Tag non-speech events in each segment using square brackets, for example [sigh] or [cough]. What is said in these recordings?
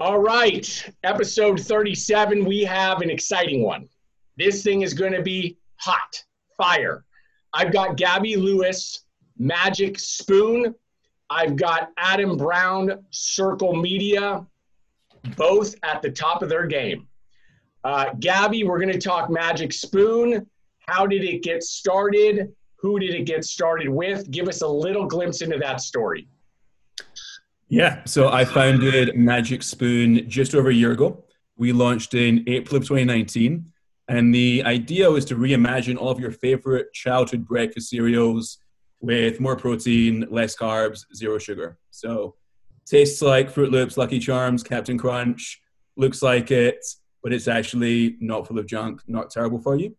All right, episode 37. We have an exciting one. This thing is going to be hot, fire. I've got Gabi Lewis, Magic Spoon. I've got Adam Brown, Circle Media, both at the top of their game. Uh, Gabi, we're going to talk Magic Spoon. How did it get started? Who did it get started with? Give us a little glimpse into that story. Yeah, so I founded Magic Spoon just over a year ago. We launched in April of 2019, and the idea was to reimagine all of your favorite childhood breakfast cereals with more protein, less carbs, zero sugar. So, tastes like Froot Loops, Lucky Charms, Captain Crunch, looks like it, but it's actually not full of junk, not terrible for you.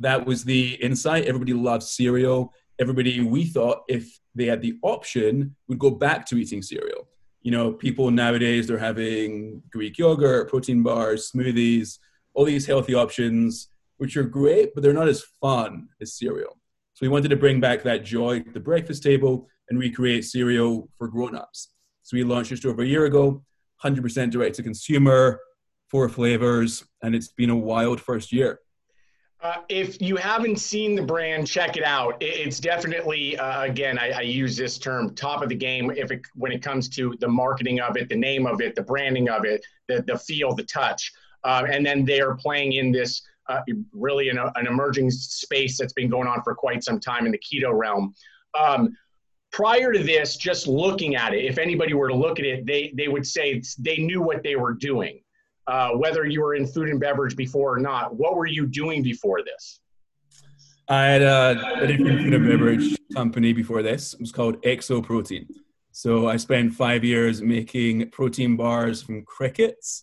That was the insight. Everybody loves cereal. Everybody, we thought, if they had the option, would go back to eating cereal. You know, people nowadays they're having Greek yogurt, protein bars, smoothies, all these healthy options, which are great, but they're not as fun as cereal. So we wanted to bring back that joy to the breakfast table and recreate cereal for grown-ups. So we launched just over a year ago, 100% direct to consumer, four flavors, and it's been a wild first year. Uh, if you haven't seen the brand, check it out. It's definitely, uh, again, I, I, use this term, top of the game. If it, when it comes to the marketing of it, the name of it, the branding of it, the the feel, the touch, uh, and then they are playing in this uh, really an, an, emerging space that's been going on for quite some time in the keto realm. Um, prior to this, just looking at it, if anybody were to look at it, they they would say they knew what they were doing uh, whether you were in food and beverage before or not. What were you doing before this? I had a, a different food and beverage company before this. It was called Exo Protein. So I spent five years making protein bars from crickets,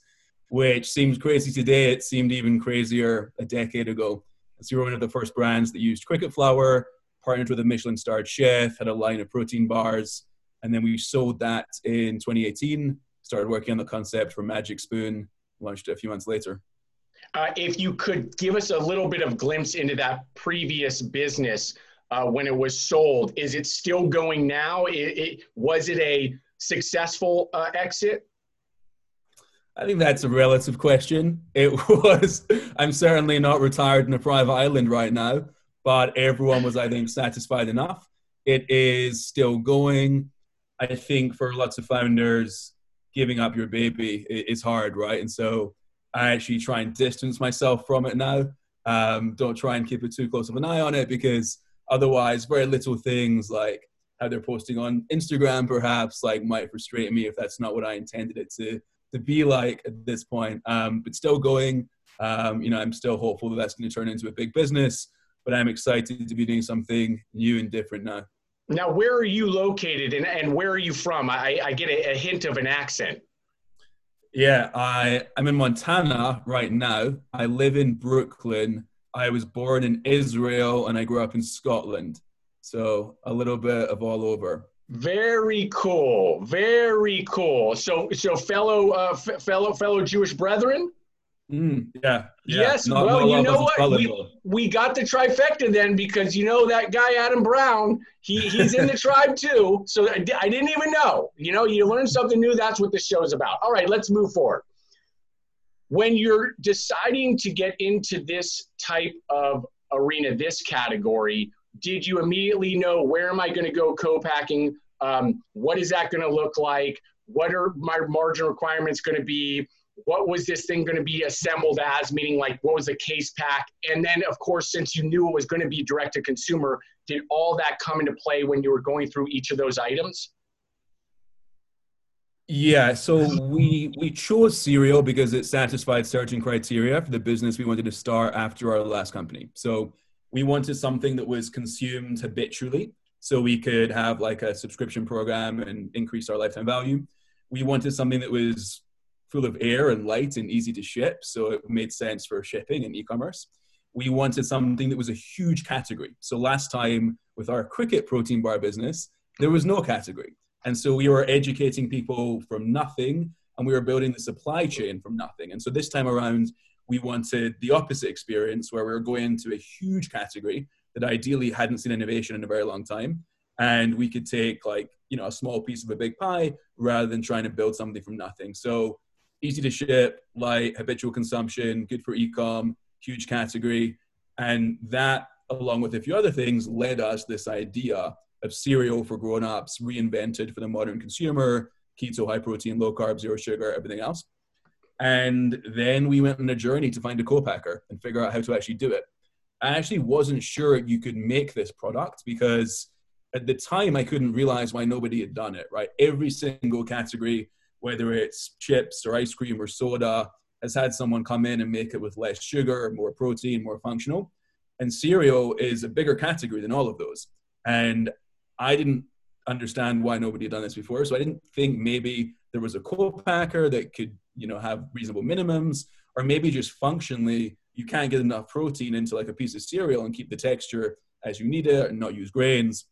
which seems crazy today. It seemed even crazier a decade ago. So we were one of the first brands that used cricket flour, partnered with a Michelin starred chef, had a line of protein bars, and then we sold that in 2018. Started working on the concept for Magic Spoon, launched a few months later. Uh, if you could give us a little bit of glimpse into that previous business uh, when it was sold, is it still going now? It, it was it a successful uh, exit? I think that's a relative question. It [laughs] was. I'm certainly not retired in a private island right now, but everyone was, I think, satisfied enough. It is still going. I think for lots of founders, giving up your baby is hard, right? And so I actually try and distance myself from it now. Um, don't try and keep it too close of an eye on it because otherwise, very little things like how they're posting on Instagram, perhaps, like might frustrate me if that's not what I intended it to to be like at this point. Um, but still going. Um, you know, I'm still hopeful that that's going to turn into a big business. But I'm excited to be doing something new and different now. Now, where are you located and, and where are you from? I, I get a, a hint of an accent. Yeah, I, I'm in Montana right now. I live in Brooklyn. I was born in Israel and I grew up in Scotland. So a little bit of all over. Very cool. Very cool. So, so fellow, uh, f- fellow, fellow Jewish brethren. Mm, yeah, yeah, Yes. Not, well, you know what? We, we got the trifecta then because you know that guy Adam Brown. He he's in the [laughs] tribe too. So I, I didn't even know. You know, you learn something new. That's what this show is about. All right, let's move forward. When you're deciding to get into this type of arena, this category, did you immediately know where am I going to go co-packing? Um, what is that going to look like? What are my margin requirements going to be? What was this thing going to be assembled as? Meaning like what was the case pack? And then of course since you knew it was going to be direct to consumer did all that come into play when you were going through each of those items? Yeah so we we chose cereal because it satisfied certain criteria for the business we wanted to start after our last company. So we wanted something that was consumed habitually so we could have like a subscription program and increase our lifetime value. We wanted something that was full of air and light and easy to ship. So it made sense for shipping and e-commerce. We wanted something that was a huge category. So last time with our cricket protein bar business, there was no category. And so we were educating people from nothing and we were building the supply chain from nothing. And so this time around, we wanted the opposite experience where we were going into a huge category that ideally hadn't seen innovation in a very long time. And we could take like, you know, a small piece of a big pie rather than trying to build something from nothing. So easy to ship, light, habitual consumption, good for e-com, huge category. And that, along with a few other things, led us this idea of cereal for grown-ups, reinvented for the modern consumer, keto, high protein, low carb, zero sugar, everything else. And then we went on a journey to find a co-packer and figure out how to actually do it. I actually wasn't sure you could make this product because at the time I couldn't realize why nobody had done it, right? Every single category, whether it's chips or ice cream or soda, has had someone come in and make it with less sugar, more protein, more functional. And cereal is a bigger category than all of those. And I didn't understand why nobody had done this before. So I didn't think maybe there was a co-packer that could, you know, have reasonable minimums, or maybe just functionally you can't get enough protein into like a piece of cereal and keep the texture as you need it and not use grains.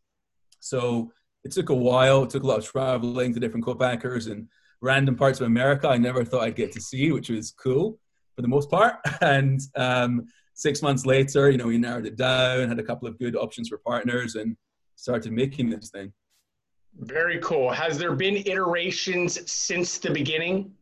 So it took a while. It took a lot of traveling to different co-packers and random parts of America I never thought I'd get to see, which was cool for the most part. [laughs] And um, six months later, you know, we narrowed it down, had a couple of good options for partners, and started making this thing. Very cool. Has there been iterations since the beginning?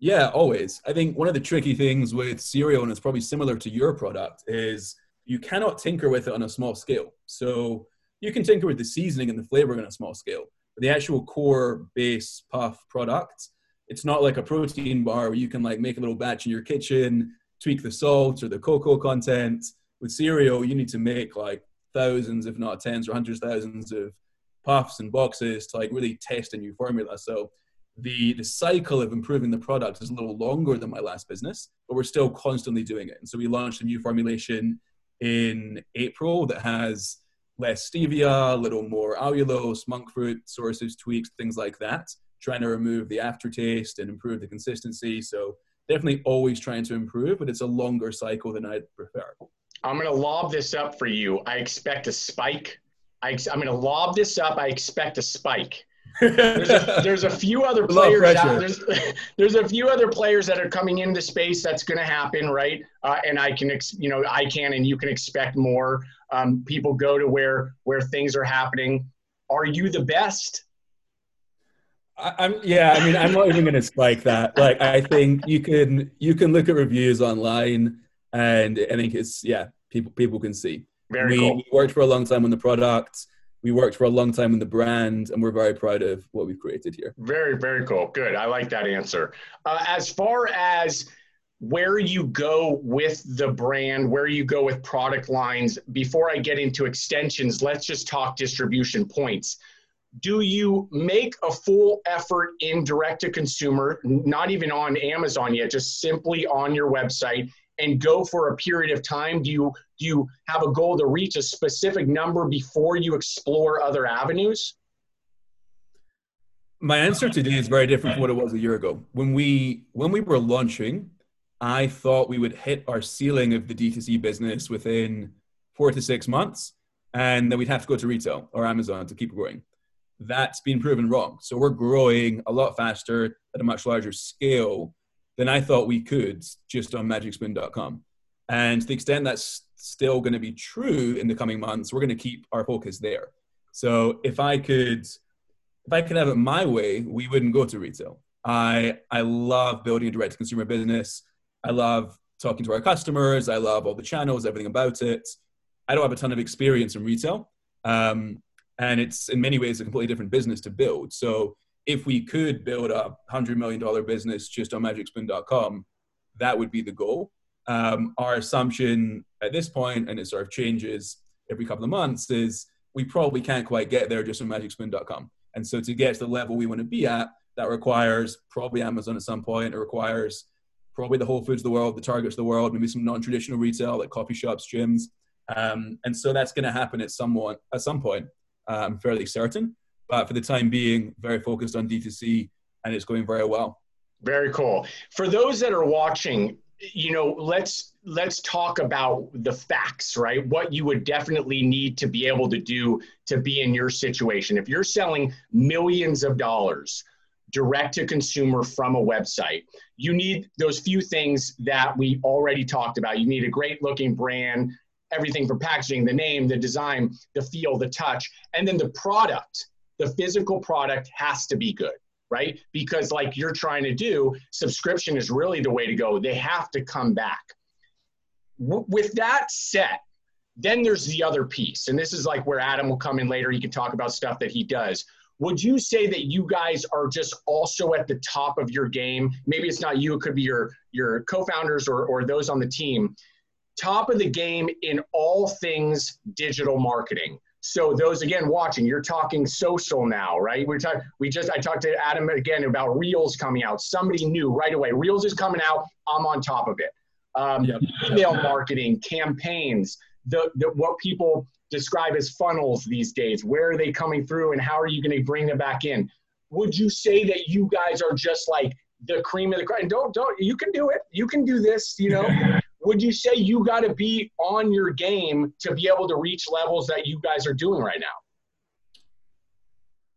Yeah, always. I think one of the tricky things with cereal, and it's probably similar to your product, is you cannot tinker with it on a small scale. So you can tinker with the seasoning and the flavor on a small scale. The actual core base puff product, it's not like a protein bar where you can like make a little batch in your kitchen, tweak the salt or the cocoa content. With cereal, you need to make like thousands, if not tens or hundreds of thousands of puffs and boxes to like really test a new formula. So the the cycle of improving the product is a little longer than my last business, but we're still constantly doing it. And so we launched a new formulation in April that has less stevia, a little more allulose, monk fruit sources, tweaks, things like that. Trying to remove the aftertaste and improve the consistency. So definitely always trying to improve, but it's a longer cycle than I'd prefer. I'm going to lob this up for you. I expect a spike. I, am going to lob this up. I expect a spike. there's, a, [laughs] there's a few other players out, there's, [laughs] there's a few other players that are coming into space that's going to happen right uh, and i can ex, you know i can and you can expect more um, people go to where where things are happening are you the best I, am yeah. I mean, I'm not even going to spike that. Like, I think you can you can look at reviews online, and I think it's yeah. People people can see. Very we, cool. we worked for a long time on the product we worked for a long time in the brand and we're very proud of what we've created here. Very, very cool. Good. I like that answer. Uh, as far as where you go with the brand, where you go with product lines, before I get into extensions, let's just talk distribution points. Do you make a full effort in direct to consumer, not even on Amazon yet, just simply on your website? and go for a period of time? Do you do you have a goal to reach a specific number before you explore other avenues? My answer today is very different from what it was a year ago. When we when we were launching, I thought we would hit our ceiling of the D2C business within four to six months, and then we'd have to go to retail or Amazon to keep growing. That's been proven wrong. So we're growing a lot faster at a much larger scale than I thought we could just on magicspoon.com. And to the extent that's still going to be true in the coming months, we're going to keep our focus there. So if I could, if I could have it my way, we wouldn't go to retail. I I love building a direct to consumer business. I love talking to our customers. I love all the channels, everything about it. I don't have a ton of experience in retail, um, and it's in many ways a completely different business to build. So if we could build a hundred million dollar business just on magicspoon.com, that would be the goal. Um, our assumption at this point, and it sort of changes every couple of months, is we probably can't quite get there just on magicspoon.com. And so to get to the level we want to be at, that requires probably Amazon at some point. It requires probably the Whole Foods of the world, the Targets of the world, maybe some non-traditional retail like coffee shops, gyms. Um, and so that's going to happen at some, at some point. I'm fairly certain. But for the time being, very focused on D2C and it's going very well. Very cool. For those that are watching, you know, let's let's talk about the facts, right? What you would definitely need to be able to do to be in your situation. If you're selling millions of dollars direct to consumer from a website, you need those few things that we already talked about. You need a great looking brand, everything from packaging, the name, the design, the feel, the touch, and then the product the physical product has to be good. right? Because like you're trying to do, subscription is really the way to go. They have to come back. W- with that set, then there's the other piece. And this is like where Adam will come in later. He can talk about stuff that he does. Would you say that you guys are just also at the top of your game? Maybe it's not you, it could be your your co-founders or, or those on the team. Top of the game in all things digital marketing. So those again watching, you're talking social now, right? We're talking. We just I talked to Adam again about Reels coming out. Somebody knew right away. Reels is coming out. I'm on top of it. Um, yep. Email marketing, campaigns, the, the what people describe as funnels these days. Where are they coming through, and how are you going to bring them back in? Would you say that you guys are just like the cream of the crop? And don't don't you can do it. You can do this. You know. [laughs] would you say you got to be on your game to be able to reach levels that you guys are doing right now?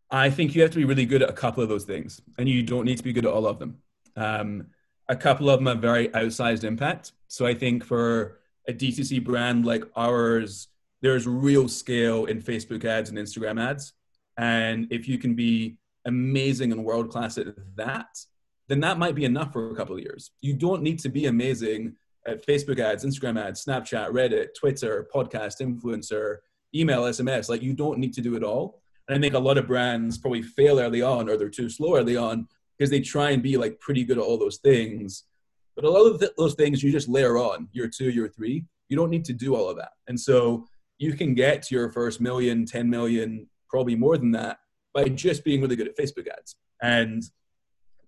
I think you have to be really good at a couple of those things, and you don't need to be good at all of them. Um, a couple of them have very outsized impact. So I think for a DTC brand like ours, there's real scale in Facebook ads and Instagram ads. And if you can be amazing and world class at that, then that might be enough for a couple of years. You don't need to be amazing at Facebook ads, Instagram ads, Snapchat, Reddit, Twitter, podcast, influencer, email, SMS. Like you don't need to do it all. And I think a lot of brands probably fail early on or they're too slow early on because they try and be like pretty good at all those things. But a lot of those things you just layer on year two, year three. You don't need to do all of that. And so you can get to your first million, 10 million, probably more than that by just being really good at Facebook ads. And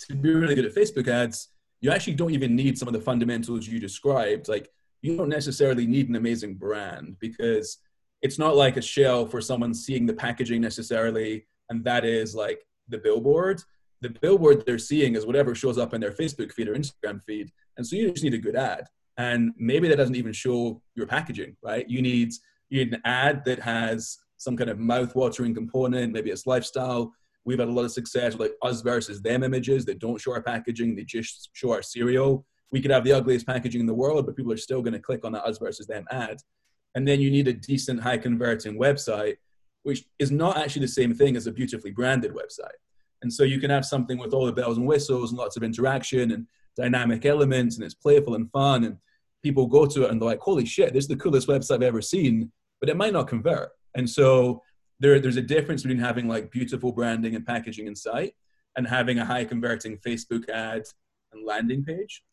to be really good at Facebook ads, you actually don't even need some of the fundamentals you described. Like you don't necessarily need an amazing brand because it's not like a shell for someone seeing the packaging necessarily, and that is like the billboard. The billboard they're seeing is whatever shows up in their Facebook feed or Instagram feed, and so you just need a good ad. And maybe that doesn't even show your packaging, right? You need you need an ad that has some kind of mouth-watering component, maybe it's lifestyle, We've had a lot of success with like us versus them images that don't show our packaging, they just show our cereal. We could have the ugliest packaging in the world, but people are still going to click on that us versus them ad. And then you need a decent, high converting website, which is not actually the same thing as a beautifully branded website. And so you can have something with all the bells and whistles and lots of interaction and dynamic elements, and it's playful and fun. And people go to it and they're like, holy shit, this is the coolest website I've ever seen, but it might not convert. And so there, there's a difference between having like beautiful branding and packaging in site and having a high converting Facebook ad and landing page.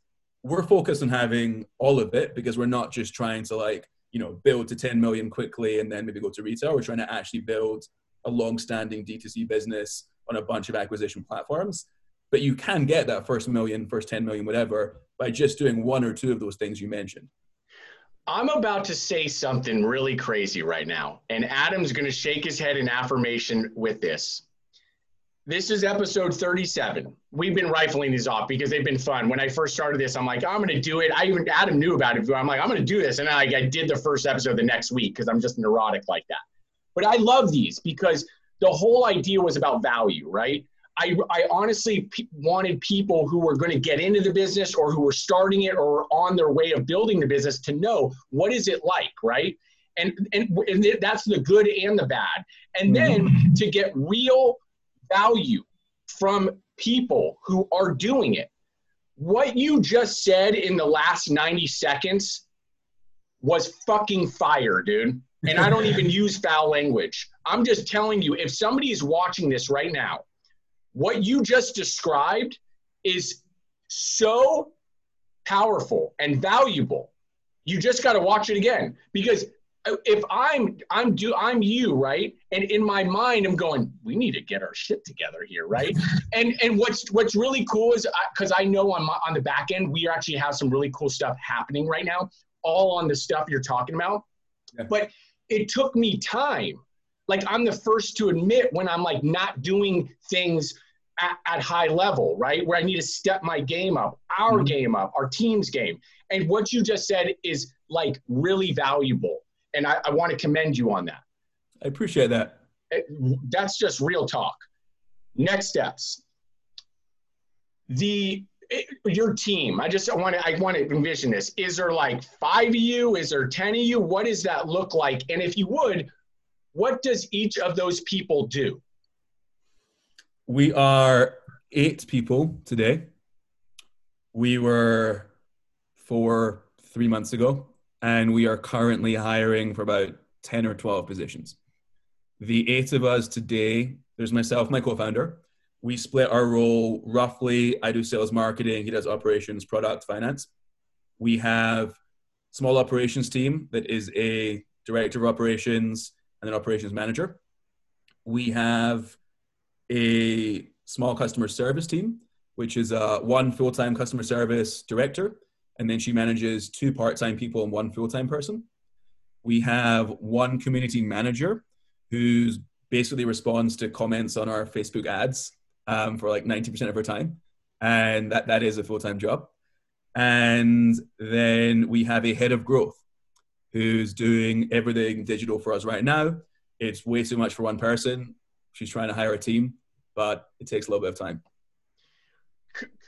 We're focused on having all of it because we're not just trying to like, you know, build to 10 million quickly and then maybe go to retail. We're trying to actually build a long-standing D2C business on a bunch of acquisition platforms. But you can get that first million, first 10 million, whatever, by just doing one or two of those things you mentioned. I'm about to say something really crazy right now, and Adam's going to shake his head in affirmation with this. This is episode 37. We've been rifling these off because they've been fun. When I first started this, I'm like, I'm going to do it. I even Adam knew about it. I'm like, I'm going to do this, and I, I did the first episode the next week because I'm just neurotic like that. But I love these because the whole idea was about value, right? I, I honestly p- wanted people who were going to get into the business or who were starting it or on their way of building the business to know what is it like, right? And, and, and that's the good and the bad. And then mm-hmm. to get real value from people who are doing it. What you just said in the last 90 seconds was fucking fire, dude. And I don't [laughs] even use foul language. I'm just telling you, if somebody is watching this right now what you just described is so powerful and valuable. You just got to watch it again because if I'm I'm do I'm you right, and in my mind I'm going, we need to get our shit together here, right? [laughs] and and what's what's really cool is because I, I, know on my on the back end we actually have some really cool stuff happening right now, all on the stuff you're talking about. Yeah. But it took me time like I'm the first to admit when I'm like not doing things at, at high level, right? Where I need to step my game up, our mm-hmm. game up, our team's game. And what you just said is like really valuable. And I, I want to commend you on that. I appreciate that. It, that's just real talk. Next steps. The it, your team. I just want to I want to envision this. Is there like five of you? Is there ten of you? What does that look like? And if you would, what does each of those people do? We are eight people today. We were four three months ago, and we are currently hiring for about 10 or 12 positions. The eight of us today, there's myself, my co founder. We split our role roughly. I do sales marketing, he does operations, product, finance. We have small operations team that is a director of operations and an operations manager. We have a small customer service team, which is uh, one full time customer service director, and then she manages two part time people and one full time person. We have one community manager who's basically responds to comments on our Facebook ads um, for like 90% of her time. And that, that is a full time job. And then we have a head of growth who's doing everything digital for us right now. It's way too much for one person. She's trying to hire a team, but it takes a little bit of time.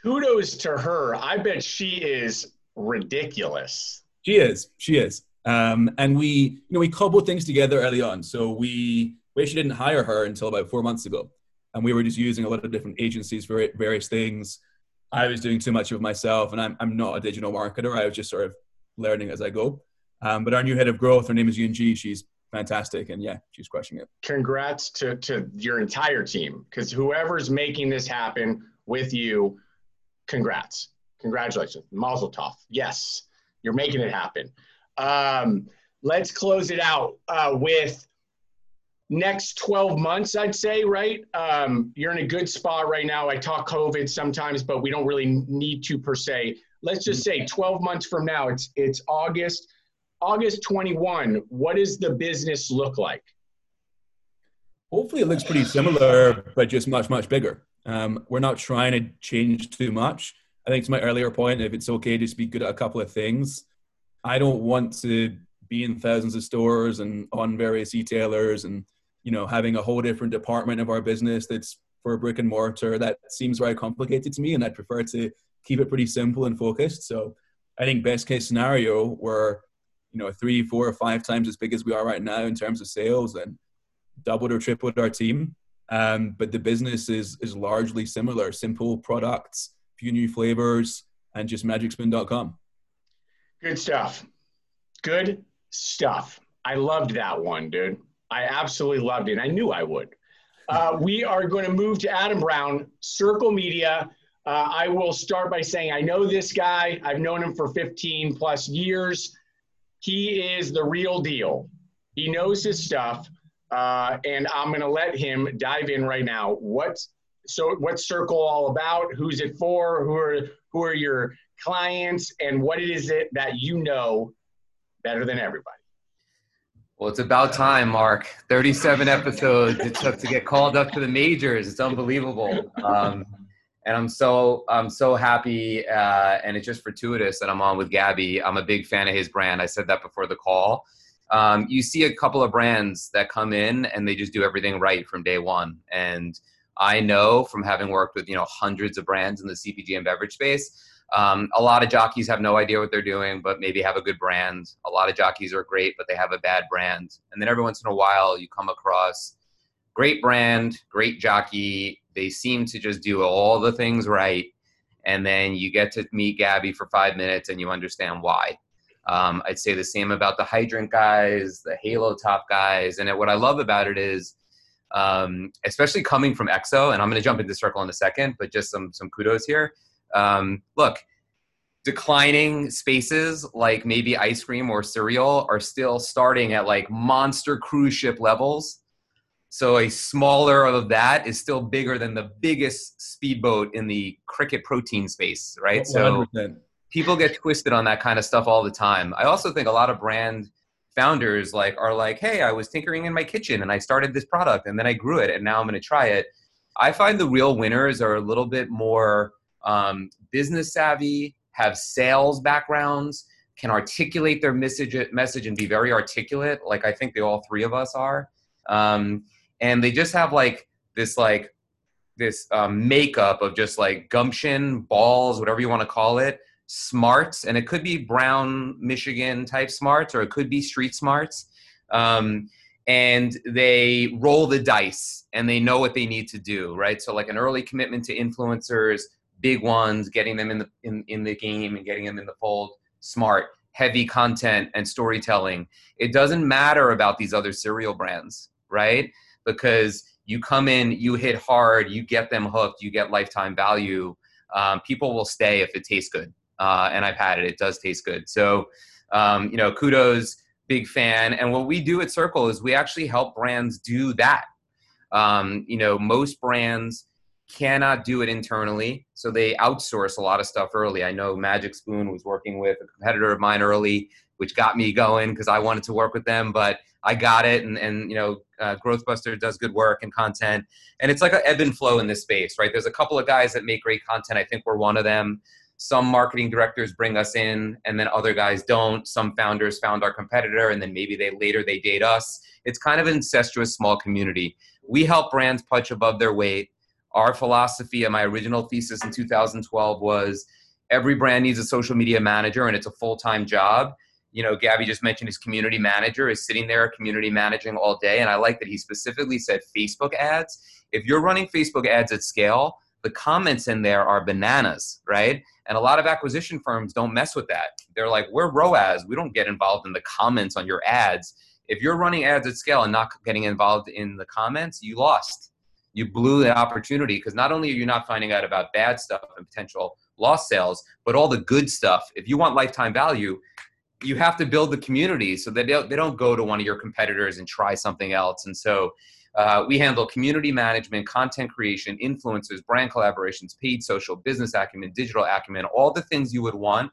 Kudos to her. I bet she is ridiculous. She is. She is. Um, and we, you know, we cobbled things together early on. So we, we actually didn't hire her until about four months ago, and we were just using a lot of different agencies for various things. I was doing too much of myself, and I'm, I'm not a digital marketer. I was just sort of learning as I go. Um, but our new head of growth, her name is Yunji. She's fantastic, and yeah, she's crushing it. Congrats to, to your entire team, because whoever's making this happen with you, congrats. Congratulations. Mazel tov. Yes, you're making it happen. Um, let's close it out uh, with next 12 months, I'd say, right? Um, you're in a good spot right now. I talk COVID sometimes, but we don't really need to per se. Let's just say 12 months from now, it's it's August, August 21. What does the business look like? Hopefully, it looks pretty similar, but just much much bigger. Um, we're not trying to change too much. I think to my earlier point, if it's okay to be good at a couple of things, I don't want to be in thousands of stores and on various retailers and you know having a whole different department of our business that's for brick and mortar that seems very complicated to me and i'd prefer to keep it pretty simple and focused so i think best case scenario we're you know three four or five times as big as we are right now in terms of sales and doubled or tripled our team um, but the business is is largely similar simple products few new flavors and just magicspoon.com good stuff good stuff i loved that one dude I absolutely loved it. I knew I would. Uh, [laughs] we are going to move to Adam Brown, Circle Media. Uh, I will start by saying I know this guy. I've known him for 15 plus years. He is the real deal. He knows his stuff, uh, and I'm going to let him dive in right now. What's so? What's Circle all about? Who's it for? Who are who are your clients, and what is it that you know better than everybody? Well, it's about time, Mark. 37 episodes it took to get called up to the majors. It's unbelievable. Um, and I'm so I'm so happy, uh, and it's just fortuitous that I'm on with Gabi. I'm a big fan of his brand. I said that before the call. Um, you see a couple of brands that come in and they just do everything right from day one. And I know from having worked with you know hundreds of brands in the CPG and beverage space um, a lot of jockeys have no idea what they're doing, but maybe have a good brand. A lot of jockeys are great, but they have a bad brand. And then every once in a while, you come across great brand, great jockey. They seem to just do all the things right. And then you get to meet Gabi for five minutes and you understand why. Um, I'd say the same about the hydrant guys, the halo top guys. And what I love about it is, um, especially coming from EXO, and I'm going to jump into Circle in a second, but just some some kudos here um, look, declining spaces like maybe ice cream or cereal are still starting at like monster cruise ship levels. So a smaller of that is still bigger than the biggest speedboat in the cricket protein space, right? 100%. So people get twisted on that kind of stuff all the time. I also think a lot of brand founders like are like, "Hey, I was tinkering in my kitchen and I started this product and then I grew it and now I'm going to try it." I find the real winners are a little bit more um, business savvy, have sales backgrounds, can articulate their message message and be very articulate, like I think they all three of us are. Um, and they just have like this like this um, makeup of just like gumption, balls, whatever you want to call it, smarts, and it could be brown Michigan type smarts, or it could be street smarts. Um, and they roll the dice and they know what they need to do, right? So like an early commitment to influencers, big ones, getting them in the in, in the game and getting them in the fold, smart, heavy content and storytelling. It doesn't matter about these other cereal brands, right? Because you come in, you hit hard, you get them hooked, you get lifetime value. Um, people will stay if it tastes good. Uh, and I've had it; it does taste good. So, um, you know, kudos big fan. And what we do at Circle is we actually help brands do that. Um, you know, most brands cannot do it internally, so they outsource a lot of stuff early. I know Magic Spoon was working with a competitor of mine early, which got me going because I wanted to work with them, but I got it. And, and you know, uh, Growthbuster does good work and content. And it's like an ebb and flow in this space, right? There's a couple of guys that make great content. I think we're one of them some marketing directors bring us in and then other guys don't some founders found our competitor and then maybe they later they date us it's kind of an incestuous small community we help brands punch above their weight our philosophy and my original thesis in 2012 was every brand needs a social media manager and it's a full-time job you know gabi just mentioned his community manager is sitting there community managing all day and i like that he specifically said facebook ads if you're running facebook ads at scale the comments in there are bananas, right? And a lot of acquisition firms don't mess with that. They're like, we're ROAS. We don't get involved in the comments on your ads. If you're running ads at scale and not getting involved in the comments, you lost. You blew the opportunity because not only are you not finding out about bad stuff and potential lost sales, but all the good stuff. If you want lifetime value, you have to build the community so that they don't, they don't go to one of your competitors and try something else. And so uh, we handle community management, content creation, influencers, brand collaborations, paid social, business acumen, digital acumen, all the things you would want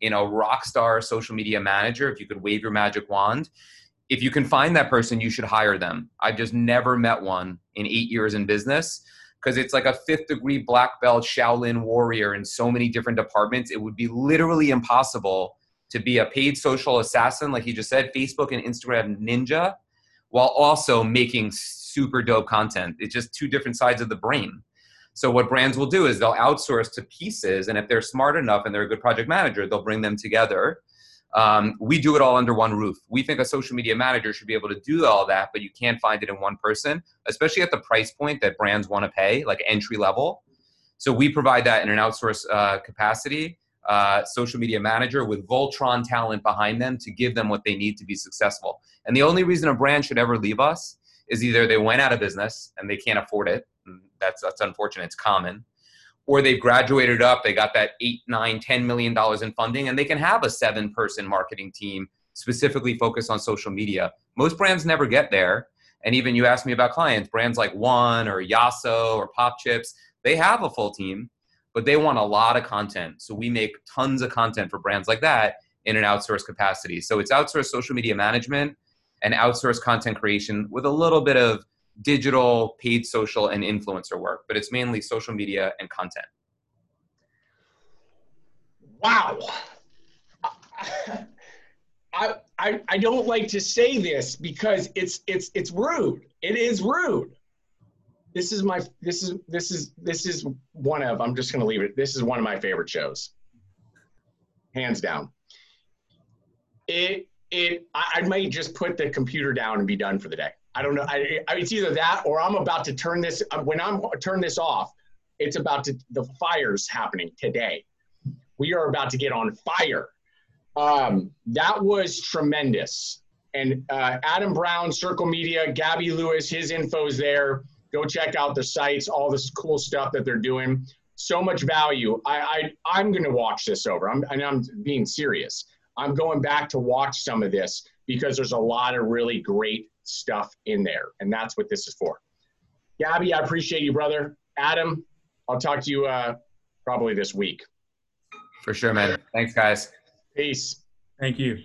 in a rock star social media manager if you could wave your magic wand. If you can find that person, you should hire them. I've just never met one in eight years in business because it's like a fifth degree black belt Shaolin warrior in so many different departments. It would be literally impossible to be a paid social assassin, like you just said, Facebook and Instagram ninja, while also making super dope content. It's just two different sides of the brain. So what brands will do is they'll outsource to pieces, and if they're smart enough and they're a good project manager, they'll bring them together. Um, we do it all under one roof. We think a social media manager should be able to do all that, but you can't find it in one person, especially at the price point that brands want to pay, like entry level. So we provide that in an outsource uh, capacity, uh, social media manager with Voltron talent behind them to give them what they need to be successful. And the only reason a brand should ever leave us is either they went out of business and they can't afford it. That's that's unfortunate. It's common. Or they've graduated up, they got that eight, nine, ten million dollars in funding, and they can have a seven-person marketing team specifically focused on social media. Most brands never get there. And even you asked me about clients, brands like One or Yasso or Pop Chips, they have a full team, but they want a lot of content. So we make tons of content for brands like that in an outsourced capacity. So it's outsourced social media management and outsourced content creation with a little bit of digital, paid social, and influencer work, but it's mainly social media and content. Wow. I, I, I don't like to say this because it's it's it's rude. It is rude. This is my this is this is this is one of I'm just gonna leave it. This is one of my favorite shows. Hands down. It it I, I might just put the computer down and be done for the day. I don't know. I, I, it's either that or I'm about to turn this. Uh, when I'm turn this off, it's about to the fires happening today. We are about to get on fire. Um, that was tremendous. And uh, Adam Brown, Circle Media, Gabi Lewis, his info's there. Go check out the sites, all this cool stuff that they're doing. So much value. I, I I'm going to watch this over. I'm and I'm being serious. I'm going back to watch some of this because there's a lot of really great stuff in there. And that's what this is for. Gabi, I appreciate you, brother. Adam, I'll talk to you uh, probably this week. For sure, man. Thanks, guys. Peace. Thank you.